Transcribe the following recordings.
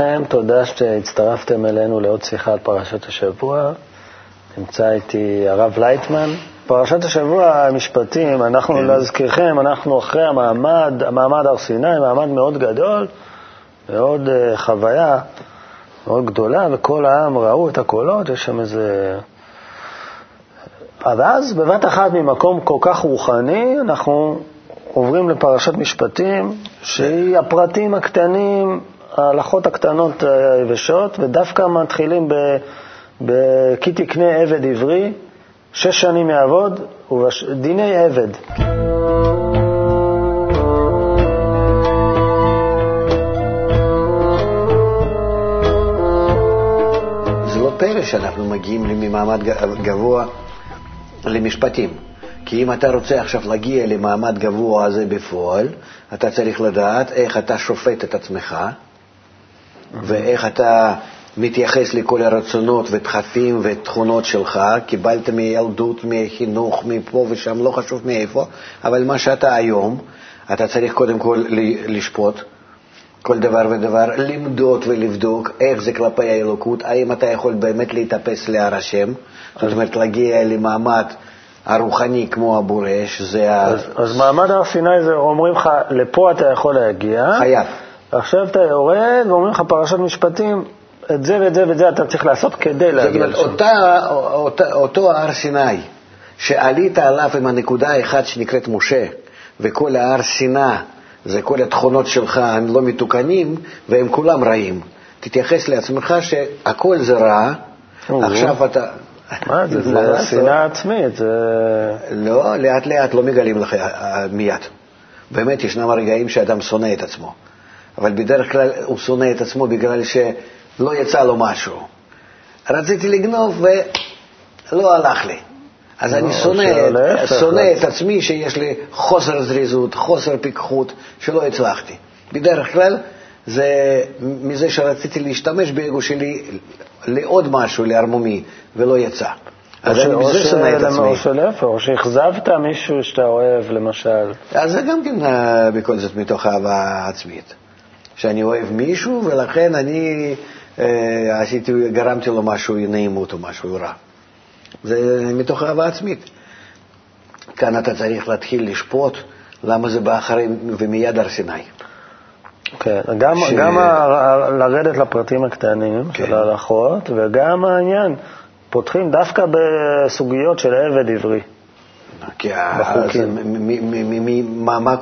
שלום לכם, תודה שהצטרפתם אלינו לעוד שיחה על פרשת השבוע. נמצא איתי הרב לייטמן. פרשת השבוע, משפטים, אנחנו, כן. להזכירכם, אנחנו אחרי המעמד, המעמד הר סיני, מעמד מאוד גדול, מאוד uh, חוויה מאוד גדולה, וכל העם ראו את הקולות, יש שם איזה... ואז בבת אחת ממקום כל כך רוחני, אנחנו עוברים לפרשת משפטים, שהיא הפרטים הקטנים, ההלכות הקטנות היבשות, ודווקא מתחילים ב... כי תקנה עבד עברי, שש שנים יעבוד, דיני עבד. זה לא פלא שאנחנו מגיעים ממעמד גבוה למשפטים. כי אם אתה רוצה עכשיו להגיע למעמד גבוה הזה בפועל, אתה צריך לדעת איך אתה שופט את עצמך, ואיך אתה מתייחס לכל הרצונות ודחפים ותכונות שלך, קיבלת מילדות, מחינוך, מפה ושם, לא חשוב מאיפה, אבל מה שאתה היום, אתה צריך קודם כל לשפוט כל דבר ודבר, למדוד ולבדוק איך זה כלפי האלוקות, האם אתה יכול באמת להתאפס להר השם, זאת אומרת להגיע למעמד הרוחני כמו הבורש, זה אז, ה... אז מעמד הר סיני זה אומרים לך, לפה אתה יכול להגיע. חייב. עכשיו אתה יורד ואומרים לך פרשת משפטים, את זה ואת זה ואת זה אתה צריך לעשות כדי להגיע לשם. אותה, אותה, אותו הר סיני, שעלית עליו עם הנקודה האחת שנקראת משה, וכל ההר סיני, זה כל התכונות שלך הם לא מתוקנים, והם כולם רעים. תתייחס לעצמך שהכל זה רע, עכשיו אתה... מה זה? זה שנאה עצמית. לא, לאט לאט לא מגלים לך אה, מיד. באמת, ישנם רגעים שאדם שונא את עצמו. אבל בדרך כלל הוא שונא את עצמו בגלל שלא יצא לו משהו. רציתי לגנוב ולא הלך לי. אז אני לא, שונא, שונא את עצמי שיש לי חוסר זריזות, חוסר פיקחות, שלא הצלחתי. בדרך כלל זה מזה שרציתי להשתמש באגו שלי לעוד משהו, לערמומי, ולא יצא. אז אני מזה שונא את עצמי. או שלהפך, או שאכזבת מישהו שאתה אוהב, למשל. אז זה גם כן אה, בכל זאת מתוך אהבה עצמית. שאני אוהב מישהו, ולכן אני אה, עשיתי, גרמתי לו משהו, נעימות או משהו רע. זה מתוך אהבה עצמית. כאן אתה צריך להתחיל לשפוט למה זה בא אחרי ומיד הר סיני. כן, גם, ש... גם ה... לרדת לפרטים הקטנים כן. של ההלכות, וגם העניין, פותחים דווקא בסוגיות של עבד עברי. כי בחוקים. מה, מה,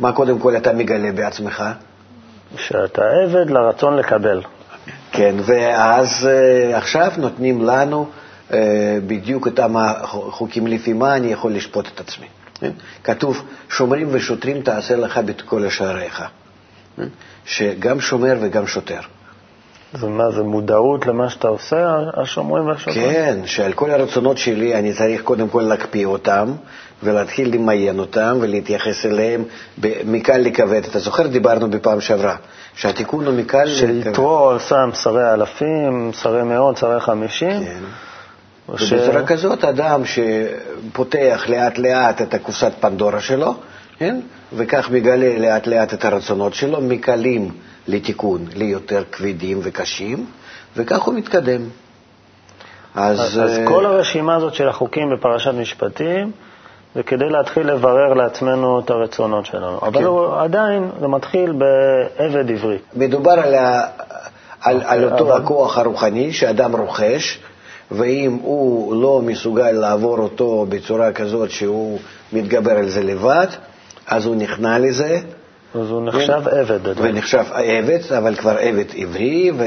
מה קודם כל אתה מגלה בעצמך? שאתה עבד לרצון לקבל. כן, ואז אה, עכשיו נותנים לנו אה, בדיוק אותם החוקים לפי מה אני יכול לשפוט את עצמי. כן? כתוב, שומרים ושוטרים תעשה לך בכל שעריך. שגם שומר וגם שוטר. זה מה, זה מודעות למה שאתה עושה, השומרים והשוטרים? כן, שעל כל הרצונות שלי אני צריך קודם כל להקפיא אותם ולהתחיל למיין אותם ולהתייחס אליהם מקל לכבד. אתה זוכר, דיברנו בפעם שעברה, שהתיקון הוא מקל לכבד. שיתרו שם שרי אלפים, שרי מאות, שרי חמישים. כן. ש... ובצורה כזאת אדם שפותח לאט לאט את הקופסת פנדורה שלו, כן? וכך מגלה לאט לאט את הרצונות שלו, מקלים לתיקון ליותר כבדים וקשים, וכך הוא מתקדם. אז, אז, אז אה, כל הרשימה הזאת של החוקים בפרשת משפטים זה כדי להתחיל לברר לעצמנו את הרצונות שלנו. כן. אבל הוא, עדיין זה מתחיל בעבד עברי. מדובר על, ה, על, על אותו אבל... הכוח הרוחני שאדם רוכש, ואם הוא לא מסוגל לעבור אותו בצורה כזאת שהוא מתגבר על זה לבד, אז הוא נכנע לזה. אז הוא נחשב ו... עבד. ונחשב עבד, אבל כבר עבד עברי. ו...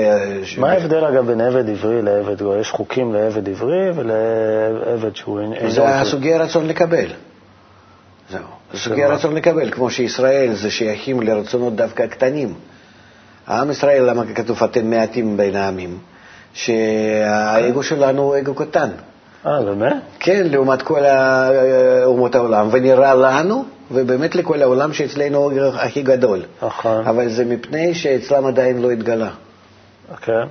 מה ההבדל אגב בין עבד עברי לעבד? יש חוקים לעבד עברי ולעבד שהוא אינו... זה הסוגי הרצון לקבל. זהו. זה סוגי הרצון לקבל, כמו שישראל זה שייכים לרצונות דווקא קטנים. העם ישראל, למה כתוב אתם מעטים בין העמים? שהאגו שלנו הוא אגו קטן. אה, באמת? כן, לעומת כל אומות העולם. ונראה לנו, ובאמת לכל העולם, שאצלנו הוא הכי גדול. נכון. אבל זה מפני שאצלם עדיין לא התגלה. כן.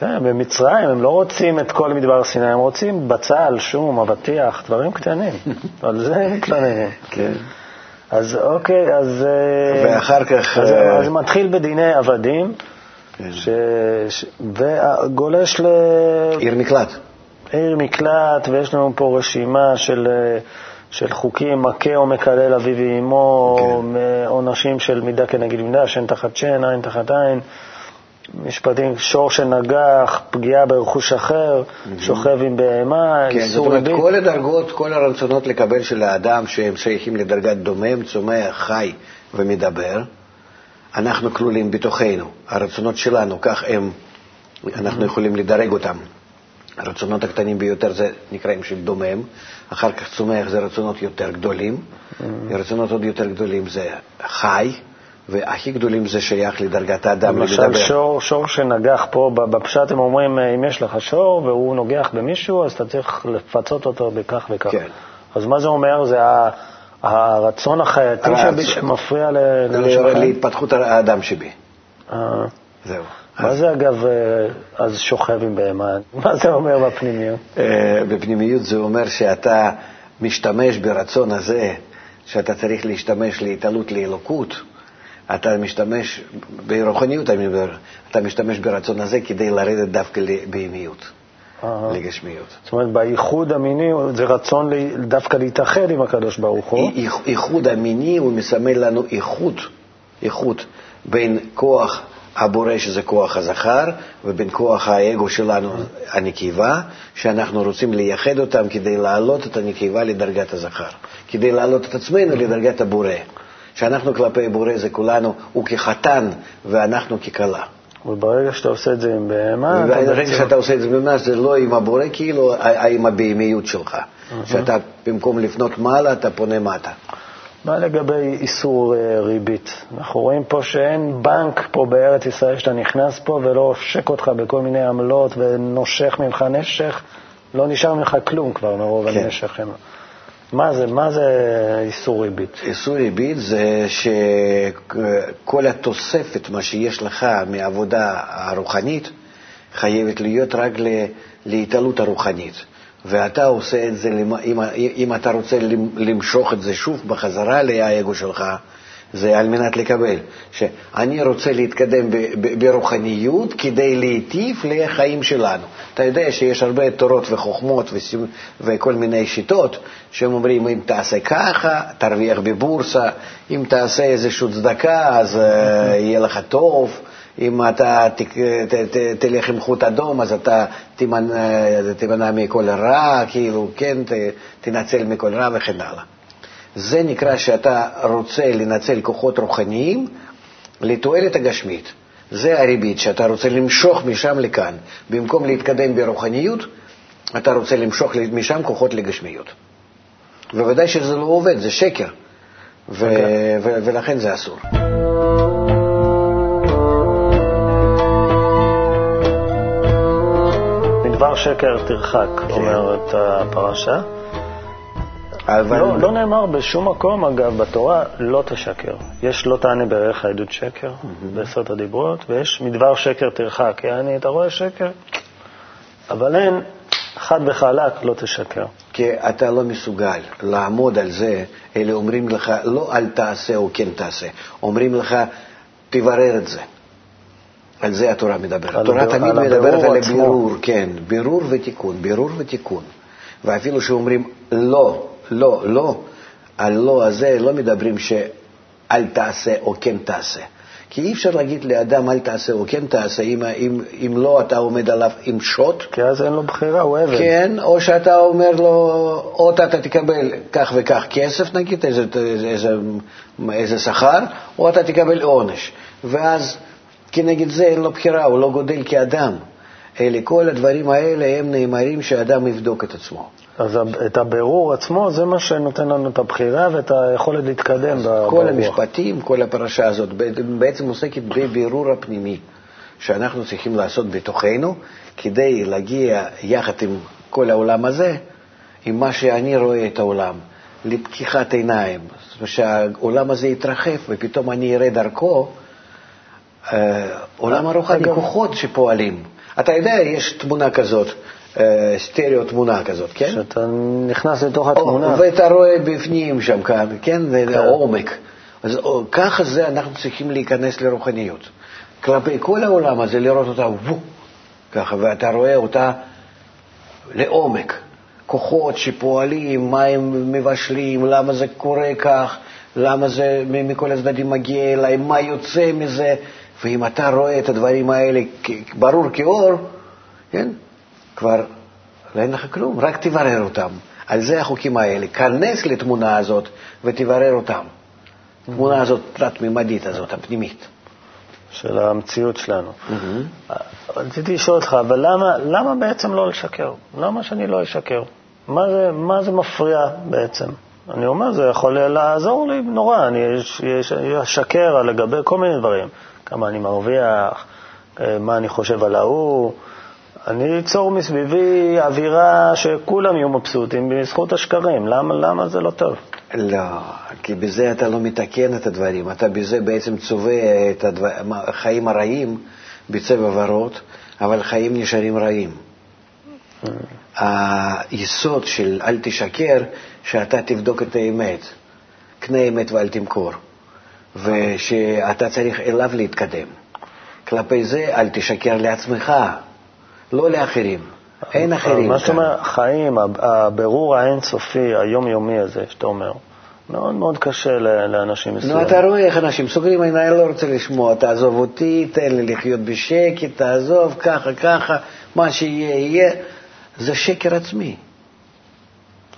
כן, במצרים הם לא רוצים את כל מדבר סיני, הם רוצים בצל, שום, אבטיח, דברים קטנים. על זה הם מתלוננים. כן. אז אוקיי, אז... אה, ואחר כך... אז, uh... אז מתחיל בדיני עבדים. כן. ש... ש... וגולש ל... עיר מקלט. עיר מקלט, ויש לנו פה רשימה של, אה, של חוקים, מכה או מקלל אביו ואמו, כן. עונשים של מידה כנגד מידה, שן תחת שן, עין תחת עין, משפטים, שור שנגח, פגיעה ברכוש אחר, שוכב עם בהמה, כן, זאת אומרת. כל הדרגות, כל הרצונות לקבל של האדם שהם שייכים לדרגת דומם, צומח, חי ומדבר, אנחנו כלולים בתוכנו. הרצונות שלנו, כך הם, אנחנו יכולים לדרג אותם. הרצונות הקטנים ביותר זה נקראים של דומם, אחר כך צומח זה רצונות יותר גדולים, רצונות עוד יותר גדולים זה חי, והכי גדולים זה שייך לדרגת האדם, למשל לדבר. שור, שור שנגח פה, בפשט הם אומרים, אה, אם יש לך שור והוא נוגח במישהו, אז אתה צריך לפצות אותו בכך וכך. כן. אז מה זה אומר? זה הרצון החייתי. שמפריע ל-? להתפתחות האדם שבי. אה, זהו. מה זה אגב, אה, אז שוכב עם בהמה? מה זה אומר בפנימיות? אה, בפנימיות זה אומר שאתה משתמש ברצון הזה, שאתה צריך להשתמש להתעלות לאלוקות, אתה משתמש, ברוחניות אני מדבר, אתה משתמש ברצון הזה כדי לרדת דווקא לבהמיות, לגשמיות. זאת אומרת, בייחוד המיני זה רצון דווקא להתאחד עם הקדוש ברוך הוא. איח- איחוד המיני הוא מסמל לנו איכות, איכות בין כוח הבורא שזה כוח הזכר ובין כוח האגו שלנו הנקבה, שאנחנו רוצים לייחד אותם כדי להעלות את הנקבה לדרגת הזכר, כדי להעלות את עצמנו לדרגת הבורא. שאנחנו כלפי בורא זה כולנו, הוא כחתן ואנחנו ככלה. וברגע שאתה עושה את זה עם בהמה, בעצם- שאתה עושה את זה ממש, זה לא עם הבורא, כאילו עם הבהמיות שלך. שאתה במקום לפנות מעלה, אתה פונה מטה. מה לגבי איסור אה, ריבית? אנחנו רואים פה שאין בנק פה בארץ ישראל שאתה נכנס פה ולא עושק אותך בכל מיני עמלות ונושך ממך נשך, לא נשאר ממך כלום כבר מרוב כן. הנשך. מה זה, מה זה איסור ריבית? איסור ריבית זה שכל התוספת, מה שיש לך מהעבודה הרוחנית, חייבת להיות רק להתעלות הרוחנית. ואתה עושה את זה, אם, אם אתה רוצה למ- למשוך את זה שוב בחזרה לאגו שלך, זה על מנת לקבל. שאני רוצה להתקדם ב- ב- ברוחניות כדי להיטיב לחיים שלנו. אתה יודע שיש הרבה תורות וחוכמות וסימ- וכל מיני שיטות שהם אומרים, אם תעשה ככה, תרוויח בבורסה, אם תעשה איזושהי צדקה, אז uh, יהיה לך טוב. אם אתה ת, ת, ת, תלך עם חוט אדום, אז אתה תימנע, תימנע מכל רע, כאילו, כן, ת, תנצל מכל רע וכן הלאה. זה נקרא שאתה רוצה לנצל כוחות רוחניים לתועלת הגשמית. זה הריבית, שאתה רוצה למשוך משם לכאן. במקום להתקדם ברוחניות, אתה רוצה למשוך משם כוחות לגשמיות. בוודאי שזה לא עובד, זה שקר, ו- ו- ולכן זה אסור. מדבר שקר תרחק, אומרת הפרשה. אבל לא, לא נאמר בשום מקום, אגב, בתורה, לא תשקר. יש לא תענה בערך עדות שקר בעשרת הדיברות, ויש מדבר שקר תרחק. יעני, אתה רואה שקר, אבל אין חד וחלק לא תשקר. כי אתה לא מסוגל לעמוד על זה, אלה אומרים לך, לא אל תעשה או כן תעשה, אומרים לך, תברר את זה. על זה התורה מדברת. התורה תמיד מדברת על עצמו. הבירור, כן, בירור ותיקון, בירור ותיקון. ואפילו שאומרים לא, לא, לא, על לא הזה לא מדברים שאל תעשה או כן תעשה. כי אי אפשר להגיד לאדם אל תעשה או כן תעשה, אם, אם, אם לא אתה עומד עליו עם שוט, כי אז אין לו בחירה, הוא עבד. כן, או שאתה אומר לו, או אתה תקבל כך וכך כסף, נגיד, איזה, איזה, איזה, איזה שכר, או אתה תקבל עונש. ואז כנגד זה אין לו בחירה, הוא לא גודל כאדם. אלה, כל הדברים האלה הם נאמרים שאדם יבדוק את עצמו. אז את הבירור עצמו, זה מה שנותן לנו את הבחירה ואת היכולת להתקדם ב- כל. המשפטים, כל הפרשה הזאת בעצם עוסקת בבירור הפנימי שאנחנו צריכים לעשות בתוכנו כדי להגיע יחד עם כל העולם הזה, עם מה שאני רואה את העולם, לפקיחת עיניים, שהעולם הזה יתרחב ופתאום אני אראה דרכו עולם הרוחני, כוחות שפועלים. אתה יודע, יש תמונה כזאת, אה, סטריאו תמונה כזאת, כן? כשאתה נכנס לתוך או, התמונה, ואתה רואה בפנים שם כאן, כן, זה עומק. אז או, ככה זה אנחנו צריכים להיכנס לרוחניות. כלפי כל העולם הזה, לראות אותה וו, ככה, ואתה רואה אותה לעומק. כוחות שפועלים, מה הם מבשלים, למה זה קורה כך, למה זה מכל הצדדים מגיע אליי, מה יוצא מזה, ואם אתה רואה את הדברים האלה ברור כאור, כן, כבר אין לך כלום, רק תברר אותם. על זה החוקים האלה. כנס לתמונה הזאת ותברר אותם. התמונה הזאת, תלת-ממדית הזאת, הפנימית. של המציאות שלנו. Mm-hmm. רציתי לשאול אותך, אבל למה, למה בעצם לא לשקר? למה שאני לא אשקר? מה זה, מה זה מפריע בעצם? אני אומר, זה יכול לעזור לי נורא, אני אשקר לגבי כל מיני דברים, כמה אני מרוויח, אה, מה אני חושב על ההוא, אני אצור מסביבי אווירה שכולם יהיו מבסוטים בזכות השקרים. למה, למה זה לא טוב? לא, כי בזה אתה לא מתקן את הדברים, אתה בזה בעצם צובע את החיים הרעים בצבע ורוד, אבל חיים נשארים רעים. היסוד של אל תשקר, שאתה תבדוק את האמת. קנה אמת ואל תמכור. ושאתה צריך אליו להתקדם. כלפי זה אל תשקר לעצמך, לא לאחרים. אין אחרים. מה זאת אומרת, חיים, הבירור האינסופי, היומיומי הזה, שאתה אומר, מאוד מאוד קשה לאנשים מסוימים. נו, אתה רואה איך אנשים סוגרים עיניים, לא רוצה לשמוע, תעזוב אותי, תן לי לחיות בשקט, תעזוב, ככה, ככה, מה שיהיה, יהיה. זה שקר עצמי.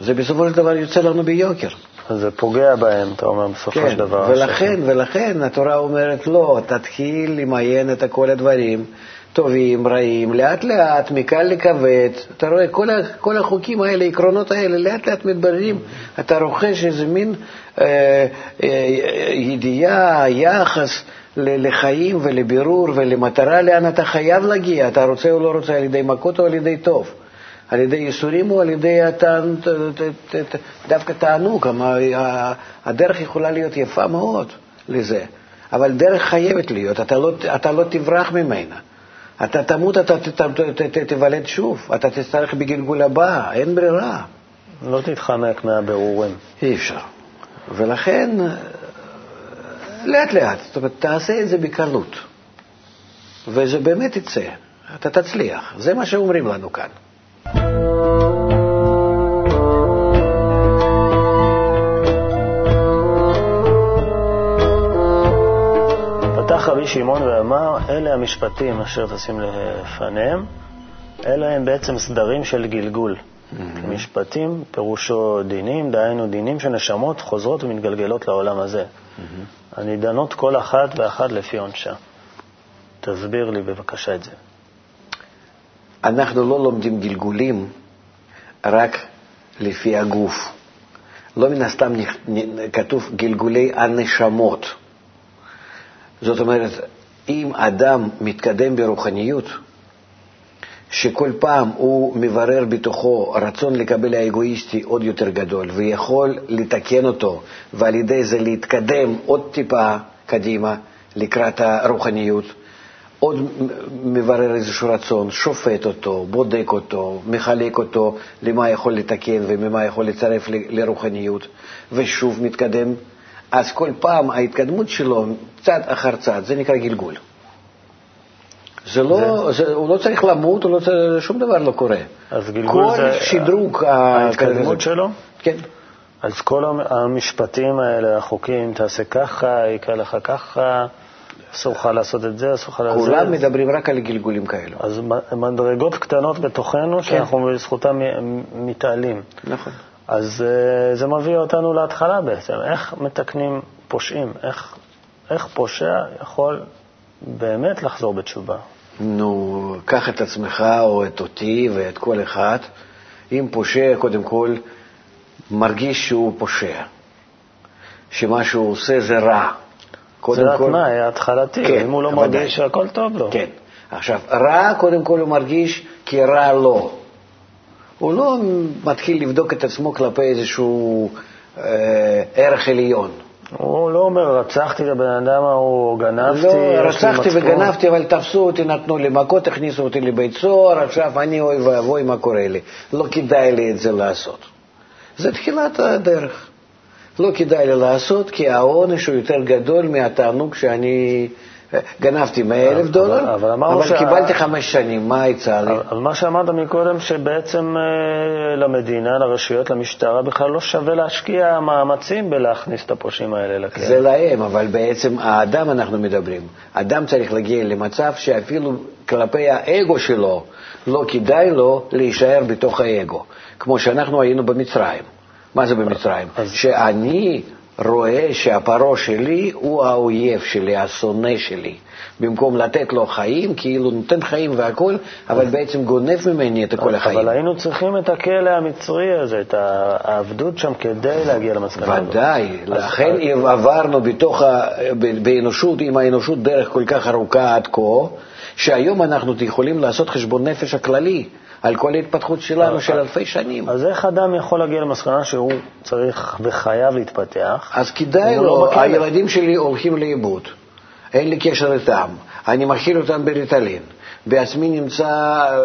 זה בסופו של דבר יוצא לנו ביוקר. זה פוגע בהם, אתה אומר, בסופו כן, של דבר. ולכן, ולכן התורה אומרת, לא, תתחיל למיין את כל הדברים, טובים, רעים, לאט לאט, מקל לכבד. אתה רואה, כל, כל החוקים האלה, העקרונות האלה, לאט לאט מתבררים. אתה רוכש איזה מין אה, אה, ידיעה, יחס לחיים ולבירור ולמטרה לאן אתה חייב להגיע, אתה רוצה או לא רוצה, על ידי מכות או על ידי טוב. על ידי ייסורים או על ידי דווקא תענוג, הדרך יכולה להיות יפה מאוד לזה, אבל דרך חייבת להיות, אתה לא, אתה לא תברח ממנה. אתה תמות, אתה תיוולד שוב, אתה תצטרך בגלגול הבא, אין ברירה. לא תתחמק מהבירורים. אי אפשר. ולכן, לאט לאט, זאת אומרת, תעשה את זה בקלות, וזה באמת יצא, אתה תצליח, זה מה שאומרים לנו כאן. פתח רבי שמעון ואמר, אלה המשפטים אשר תשים לפניהם, אלה הם בעצם סדרים של גלגול. Mm-hmm. משפטים פירושו דינים, דהיינו דינים שנשמות חוזרות ומתגלגלות לעולם הזה. Mm-hmm. הנידנות כל אחת ואחת לפי עונשה. תסביר לי בבקשה את זה. אנחנו לא לומדים גלגולים רק לפי הגוף. לא מן הסתם כתוב גלגולי הנשמות. זאת אומרת, אם אדם מתקדם ברוחניות, שכל פעם הוא מברר בתוכו רצון לקבל האגואיסטי עוד יותר גדול ויכול לתקן אותו ועל ידי זה להתקדם עוד טיפה קדימה לקראת הרוחניות, עוד מברר איזשהו רצון, שופט אותו, בודק אותו, מחלק אותו למה יכול לתקן וממה יכול לצרף לרוחניות, ושוב מתקדם. אז כל פעם ההתקדמות שלו, צעד אחר צעד, זה נקרא גלגול. זה לא, זה... זה, הוא לא צריך למות, לא צריך, שום דבר לא קורה. אז גלגול כל זה... שדרוג... ההתקדמות שלו? כן. אז כל המשפטים האלה, החוקים, תעשה ככה, יקרה לך ככה, אסור לך לעשות את זה, אסור לך לעשות את זה. כולם מדברים רק על גלגולים כאלו. אז מדרגות קטנות בתוכנו, כן. שאנחנו בזכותם מתעלים. נכון. אז uh, זה מביא אותנו להתחלה בעצם, איך מתקנים פושעים, איך, איך פושע יכול באמת לחזור בתשובה. נו, קח את עצמך או את אותי ואת כל אחד. אם פושע, קודם כל, מרגיש שהוא פושע, שמה שהוא עושה זה רע. זה התנאי ההתחלתי, כן, אם הוא לא מרגיש שהכל טוב לו. כן. עכשיו, רע, קודם כל הוא מרגיש כי רע לו. הוא לא מתחיל לבדוק את עצמו כלפי איזשהו אה, ערך עליון. הוא לא אומר, רצחתי את הבן אדם ההוא, גנבתי, לא, רצחתי וגנבתי, אבל תפסו אותי, נתנו לי מכות, הכניסו אותי לבית סוהר, עכשיו אני אוי ואבוי, מה קורה לי? לא כדאי לי את זה לעשות. זה תחילת הדרך. לא כדאי לי לעשות, כי העונש הוא יותר גדול מהתענוג שאני גנבתי 100 אלף דולר, אבל אבל, אמרנו שה- קיבלתי חמש שנים, מה יצא לי? אבל מה שאמרת מקודם, שבעצם אה, למדינה, לרשויות, למשטרה, בכלל לא שווה להשקיע מאמצים בלהכניס את הפושעים האלה לכלא. זה להם, אבל בעצם האדם אנחנו מדברים. אדם צריך להגיע למצב שאפילו כלפי האגו שלו לא כדאי לו להישאר בתוך האגו, כמו שאנחנו היינו במצרים. מה זה במצרים? אז- שאני רואה שהפרעה שלי הוא האויב שלי, השונא שלי. במקום לתת לו חיים, כאילו נותן חיים והכול, אבל בעצם גונב ממני את כל החיים. אבל היינו צריכים את הכלא המצרי הזה, את העבדות שם, כדי להגיע למסקנה הזאת. ודאי, לכן עברנו בתוך ה... באנושות, עם האנושות דרך כל כך ארוכה עד כה, שהיום אנחנו יכולים לעשות חשבון נפש הכללי על כל ההתפתחות שלנו של אלפי שנים. אז איך אדם יכול להגיע למסקנה שהוא צריך וחייב להתפתח? אז כדאי לא לו. הילדים שלי הולכים לאיבוד, אין לי קשר איתם, אני מכיל אותם בריטלין, בעצמי נמצא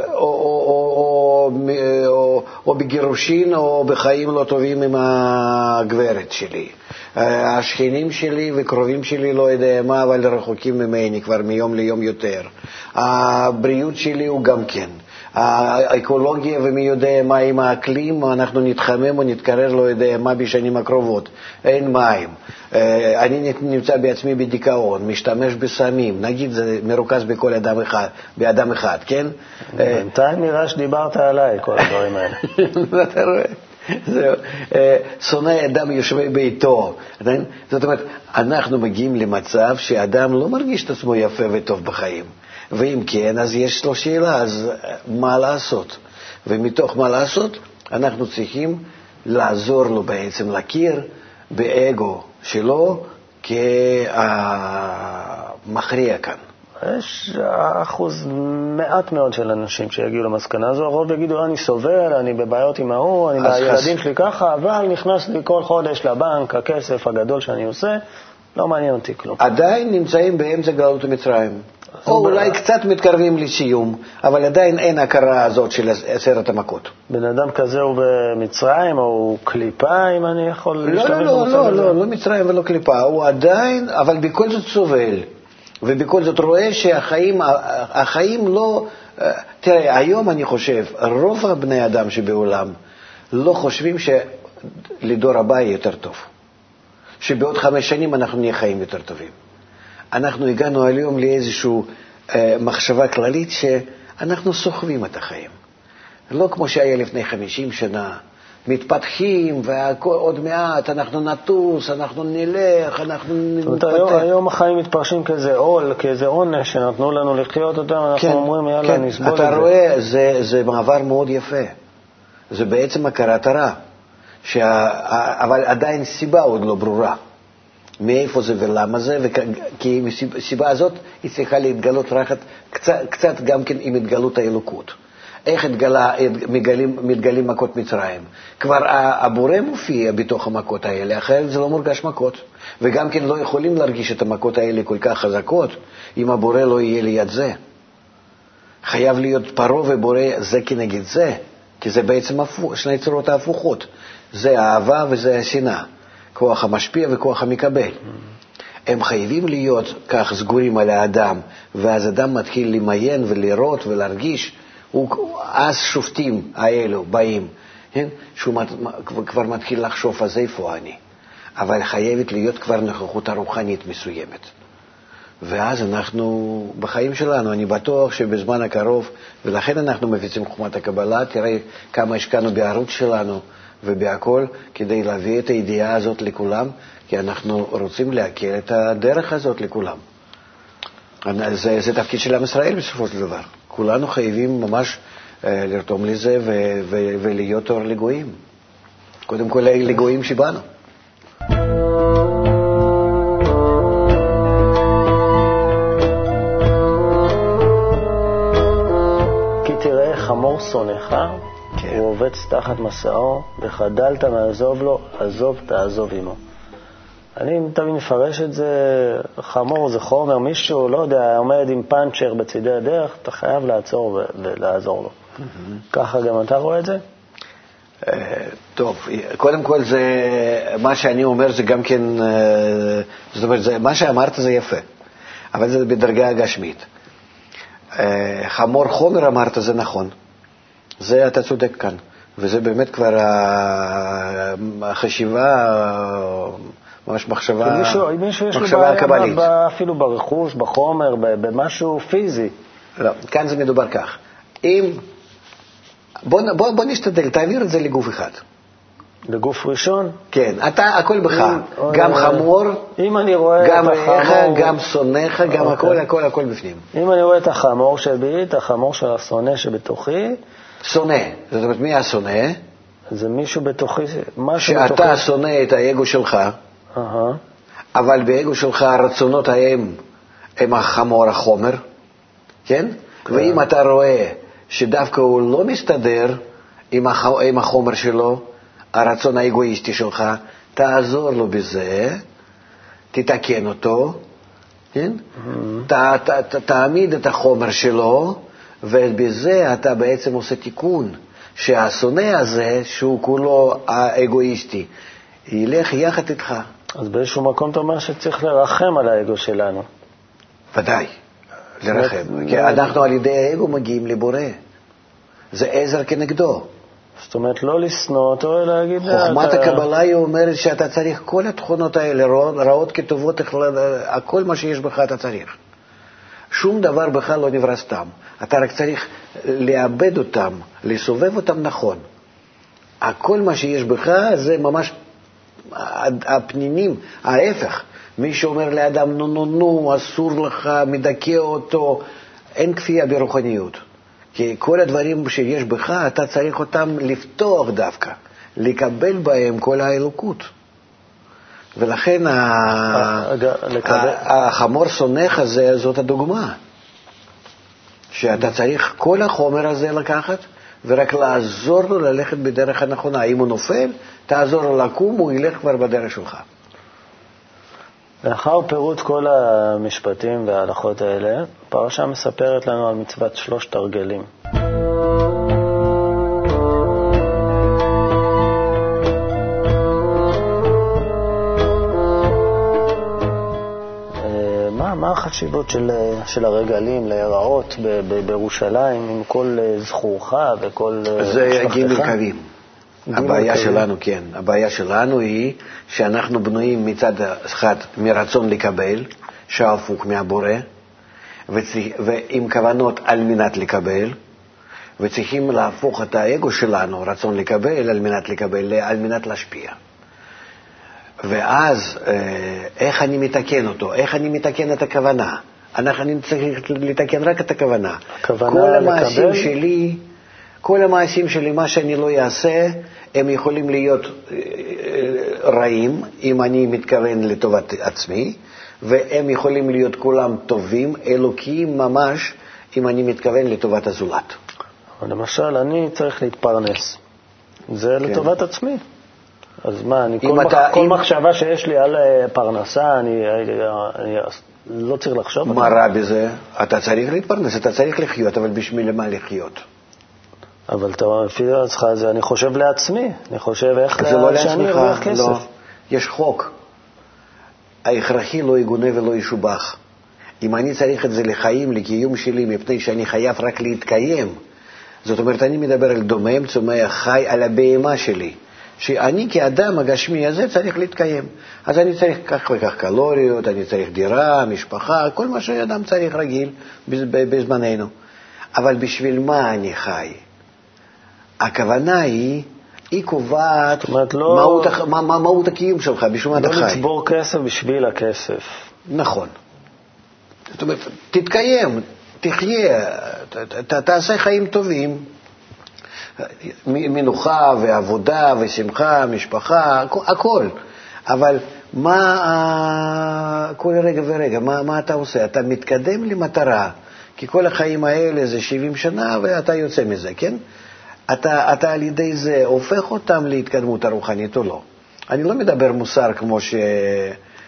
או, או, או, או, או, או בגירושין או בחיים לא טובים עם הגברת שלי. אה, השכנים שלי וקרובים שלי לא יודע מה, אבל רחוקים ממני כבר מיום ליום יותר. הבריאות שלי הוא גם כן. האקולוגיה ומי יודע מה עם האקלים, אנחנו נתחמם או נתקרר לא יודע מה בשנים הקרובות, אין מים. אה, אני נמצא בעצמי בדיכאון, משתמש בסמים, נגיד זה מרוכז בכל אדם אחד, באדם אחד, כן? אה, בינתיים נראה שדיברת עליי, כל הדברים האלה. אתה רואה? זהו. אה, שונא אדם יושבי ביתו. זאת אומרת, אנחנו מגיעים למצב שאדם לא מרגיש את עצמו יפה וטוב בחיים. ואם כן, אז יש לו שאלה, אז אה, מה לעשות? ומתוך מה לעשות, אנחנו צריכים לעזור לו בעצם להכיר באגו שלו כמכריע כאן. יש אחוז מעט מאוד של אנשים שיגיעו למסקנה הזו, הרוב יגידו, אני סובל, אני בבעיות עם ההוא, אני אז והילדים חס- שלי ככה, אבל נכנס לי כל חודש לבנק הכסף הגדול שאני עושה, לא מעניין אותי כלום. עדיין נמצאים באמצע גלות מצרים. או ב- אולי קצת מתקרבים לסיום, אבל עדיין אין הכרה הזאת של עשרת המכות. בן אדם כזה הוא במצרים, או הוא קליפה, אם אני יכול לא, להשתמש לא, לא, לא? לא, לא מצרים ולא קליפה, הוא עדיין, אבל בכל זאת סובל, ובכל זאת רואה שהחיים החיים לא... תראה, היום אני חושב, רוב הבני אדם שבעולם לא חושבים שלדור הבא יהיה יותר טוב, שבעוד חמש שנים אנחנו נהיה חיים יותר טובים. אנחנו הגענו היום לאיזושהי אה, מחשבה כללית שאנחנו סוחבים את החיים. לא כמו שהיה לפני 50 שנה, מתפתחים, ועוד מעט אנחנו נטוס, אנחנו נלך, אנחנו אומרת, היום, נתפתח. היום החיים מתפרשים כאיזה עול, כאיזה עונש שנתנו לנו לחיות אותם, אנחנו אומרים, יאללה, כן, נסבול אתה את זה. רואה, זה, זה מעבר מאוד יפה. זה בעצם הכרת הרע, שה, אבל עדיין סיבה עוד לא ברורה. מאיפה זה ולמה זה, כי הסיבה הזאת היא צריכה להתגלות רק קצת, קצת גם כן עם התגלות האלוקות. איך התגלה, מגלים, מתגלים מכות מצרים? כבר הבורא מופיע בתוך המכות האלה, אחרת זה לא מורגש מכות. וגם כן לא יכולים להרגיש את המכות האלה כל כך חזקות, אם הבורא לא יהיה ליד זה. חייב להיות פרעה ובורא זה כנגד זה, כי זה בעצם הפוך, שני צורות ההפוכות. זה האהבה וזה השנאה, כוח המשפיע וכוח המקבל. הם חייבים להיות כך סגורים על האדם, ואז אדם מתחיל למיין ולראות ולהרגיש, הוא, אז שופטים האלו באים, כן? שהוא מת, כבר מתחיל לחשוב, אז איפה אני? אבל חייבת להיות כבר נוכחות הרוחנית מסוימת. ואז אנחנו, בחיים שלנו, אני בטוח שבזמן הקרוב, ולכן אנחנו מפיצים חוכמת הקבלה, תראה כמה השקענו בערוץ שלנו ובהכל, כדי להביא את הידיעה הזאת לכולם, כי אנחנו רוצים להכיר את הדרך הזאת לכולם. זה, זה תפקיד של עם ישראל בסופו של דבר. כולנו חייבים ממש אה, לרתום לזה ו- ו- ולהיות אור לגויים. קודם כל לגויים שבאנו. שונאך, כן. הוא עובץ תחת מסעו, וחדלת מעזוב לו, עזוב תעזוב עמו. אני תמיד מפרש את זה, חמור זה חומר, מישהו, לא יודע, עומד עם פאנצ'ר בצידי הדרך, אתה חייב לעצור ולעזור לו. ככה גם אתה רואה את זה? אה, טוב, קודם כל זה, מה שאני אומר זה גם כן, אה, זאת אומרת, זה, מה שאמרת זה יפה, אבל זה בדרגה הגשמית. אה, חמור חומר אמרת, זה נכון. זה אתה צודק כאן. וזה באמת כבר החשיבה, ממש מחשבה, מישהו, מישהו יש לו בעיה אפילו ברכוש, בחומר, במשהו פיזי. לא, כאן זה מדובר כך. אם... בוא, בוא, בוא נשתדל, תעביר את זה לגוף אחד. לגוף ראשון? כן, אתה, הכל בך. גם חמור, אם אני רואה גם רעך, גם שונאיך, גם אוקיי. הכל, הכל, הכל בפנים. אם אני רואה את החמור שבי, את החמור של השונא שבתוכי... שונא, זאת אומרת, מי השונא? זה מישהו בתוכי, משהו שאתה בתוכי. שאתה שונא את האגו שלך, uh-huh. אבל באגו שלך הרצונות ההם הם החמור, החומר, כן? כן? ואם אתה רואה שדווקא הוא לא מסתדר. עם החומר שלו, הרצון האגואיסטי שלך, תעזור לו בזה, תתקן אותו, כן? Mm-hmm. ת, ת, ת, תעמיד את החומר שלו, ובזה אתה בעצם עושה תיקון, שהשונא הזה, שהוא כולו האגואיסטי, ילך יחד איתך. אז באיזשהו מקום אתה אומר שצריך לרחם על האגו שלנו. ודאי, לרחם. כי אנחנו על ידי האגו מגיעים לבורא. זה עזר כנגדו. זאת אומרת, לא לשנוא אותו, אלא להגיד... חוכמת אתה... הקבלה היא אומרת שאתה צריך כל התכונות האלה, רעות כטובות, הכל מה שיש בך אתה צריך. שום דבר בך לא נברא סתם. אתה רק צריך לאבד אותם, לסובב אותם נכון. הכל מה שיש בך זה ממש הפנינים, ההפך. מי שאומר לאדם, נו, נו, נו, אסור לך, מדכא אותו, אין כפייה ברוחניות. כי כל הדברים שיש בך, אתה צריך אותם לפתוח דווקא, לקבל בהם כל האלוקות. ולכן אה, החמור שונאך הזה, זאת הדוגמה. שאתה צריך כל החומר הזה לקחת ורק לעזור לו ללכת בדרך הנכונה. אם הוא נופל, תעזור לו לקום, הוא ילך כבר בדרך שלך. לאחר פירוט כל המשפטים וההלכות האלה, הפרשה מספרת לנו על מצוות שלושת הרגלים. אה, מה החשיבות של, של הרגלים להיראות בירושלים עם כל אה, זכורך וכל משפחתך? אה, זה גיל קווים. הבעיה שלנו, כן, הבעיה שלנו היא שאנחנו בנויים מצד אחד מרצון לקבל, שהפוך מהבורא, ועם כוונות על מנת לקבל, וצריכים להפוך את האגו שלנו, רצון לקבל, על מנת לקבל, על מנת להשפיע. ואז אה, איך אני מתקן אותו? איך אני מתקן את הכוונה? אני צריך לתקן רק את הכוונה. הכוונה כל המעשים. שלי, כל המעשים שלי, מה שאני לא אעשה, הם יכולים להיות אה, רעים, אם אני מתכוון לטובת עצמי, והם יכולים להיות כולם טובים, אלוקיים ממש, אם אני מתכוון לטובת הזולת. למשל, אני צריך להתפרנס. זה כן. לטובת עצמי. אז מה, אני, כל, אתה, מח... כל אם... מחשבה שיש לי על אה, פרנסה, אני, אני לא צריך לחשוב. מה רע בזה? אתה צריך להתפרנס, אתה צריך לחיות, אבל בשביל מה לחיות? אבל אתה לפי דעתך, אני חושב לעצמי, אני חושב איך זה לא שאני ארוויח כסף. לא. יש חוק. ההכרחי לא יגונה ולא ישובח. אם אני צריך את זה לחיים, לקיום שלי, מפני שאני חייב רק להתקיים, זאת אומרת, אני מדבר על דומם, צומח, חי, על הבהמה שלי. שאני כאדם הגשמי הזה צריך להתקיים. אז אני צריך כך וכך קלוריות, אני צריך דירה, משפחה, כל מה שאדם צריך רגיל בזמננו. אבל בשביל מה אני חי? הכוונה היא, היא קובעת לא, מהות, מה, מה מהות הקיום שלך, בשביל מה אתה חי. לא לצבור כסף בשביל הכסף. נכון. זאת אומרת, תתקיים, תחיה, ת, תעשה חיים טובים, מנוחה ועבודה ושמחה, משפחה, הכל. אבל מה כל רגע ורגע, מה, מה אתה עושה? אתה מתקדם למטרה, כי כל החיים האלה זה 70 שנה ואתה יוצא מזה, כן? אתה, אתה על ידי זה הופך אותם להתקדמות הרוחנית או לא. אני לא מדבר מוסר כמו ש...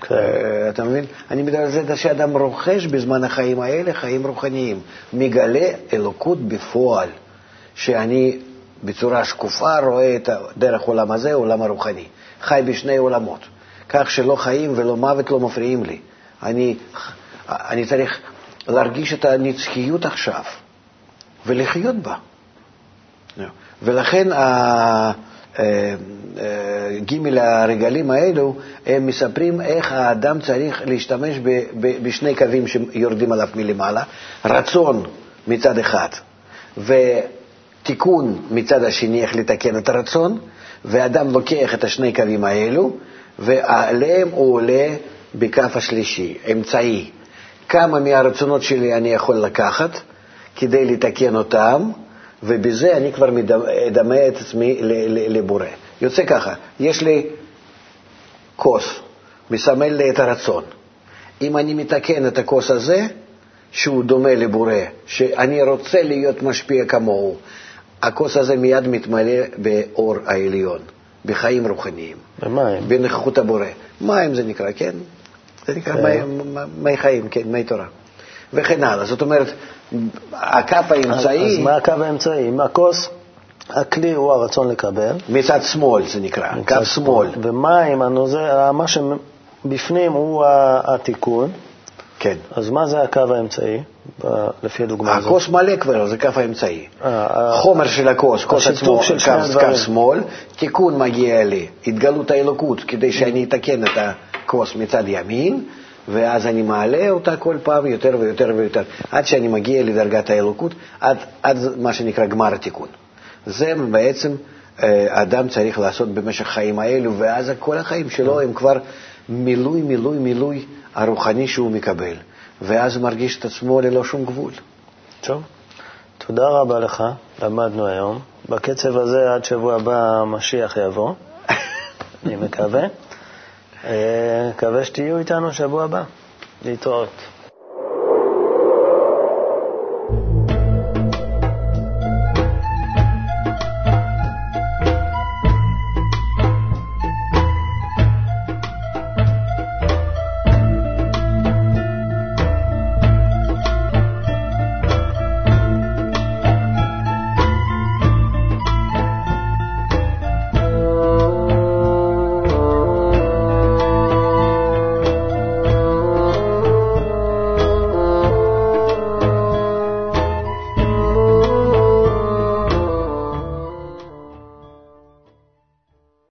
כן. אה, אתה מבין? אני מדבר על זה שאדם רוכש בזמן החיים האלה חיים רוחניים, מגלה אלוקות בפועל, שאני בצורה שקופה רואה את דרך העולם הזה, העולם הרוחני. חי בשני עולמות, כך שלא חיים ולא מוות לא מפריעים לי. אני אני צריך להרגיש את הנצחיות עכשיו ולחיות בה. ולכן אה, אה, ג' הרגלים האלו, הם מספרים איך האדם צריך להשתמש בשני קווים שיורדים עליו מלמעלה, רצון מצד אחד ותיקון מצד השני, איך לתקן את הרצון, ואדם לוקח את השני קווים האלו, ועליהם הוא עולה בקו השלישי, אמצעי. כמה מהרצונות שלי אני יכול לקחת כדי לתקן אותם, ובזה אני כבר אדמה את עצמי לבורא. יוצא ככה, יש לי כוס, מסמל לי את הרצון. אם אני מתקן את הכוס הזה, שהוא דומה לבורא, שאני רוצה להיות משפיע כמוהו, הכוס הזה מיד מתמלא באור העליון, בחיים רוחניים. במים. בנוכחות הבורא. מים זה נקרא, כן? זה נקרא כן. מי חיים, כן, מי תורה. וכן הלאה. זאת אומרת, הקו האמצעי... אז מה הקו האמצעי? אם הכוס, הכלי הוא הרצון לקבל. מצד שמאל זה נקרא, קו שמאל. ומים, הנוזר, מה שבפנים הוא התיקון. כן. אז מה זה הקו האמצעי, לפי הדוגמה הזאת? הכוס מלא כבר, זה קו האמצעי. אה, חומר של הכוס, כוס עצמו, קו שמאל, תיקון מגיע לי, התגלות האלוקות, כדי שאני אתקן את הכוס מצד ימין, ואז אני מעלה אותה כל פעם יותר ויותר ויותר, עד שאני מגיע לדרגת האלוקות, עד, עד מה שנקרא גמר התיקון. זה בעצם אה, אדם צריך לעשות במשך החיים האלו, ואז כל החיים שלו הם כבר מילוי, מילוי, מילוי הרוחני שהוא מקבל, ואז מרגיש את עצמו ללא שום גבול. טוב, תודה רבה לך, למדנו היום. בקצב הזה עד שבוע הבא המשיח יבוא, אני מקווה. מקווה שתהיו איתנו שבוע הבא. להתראות.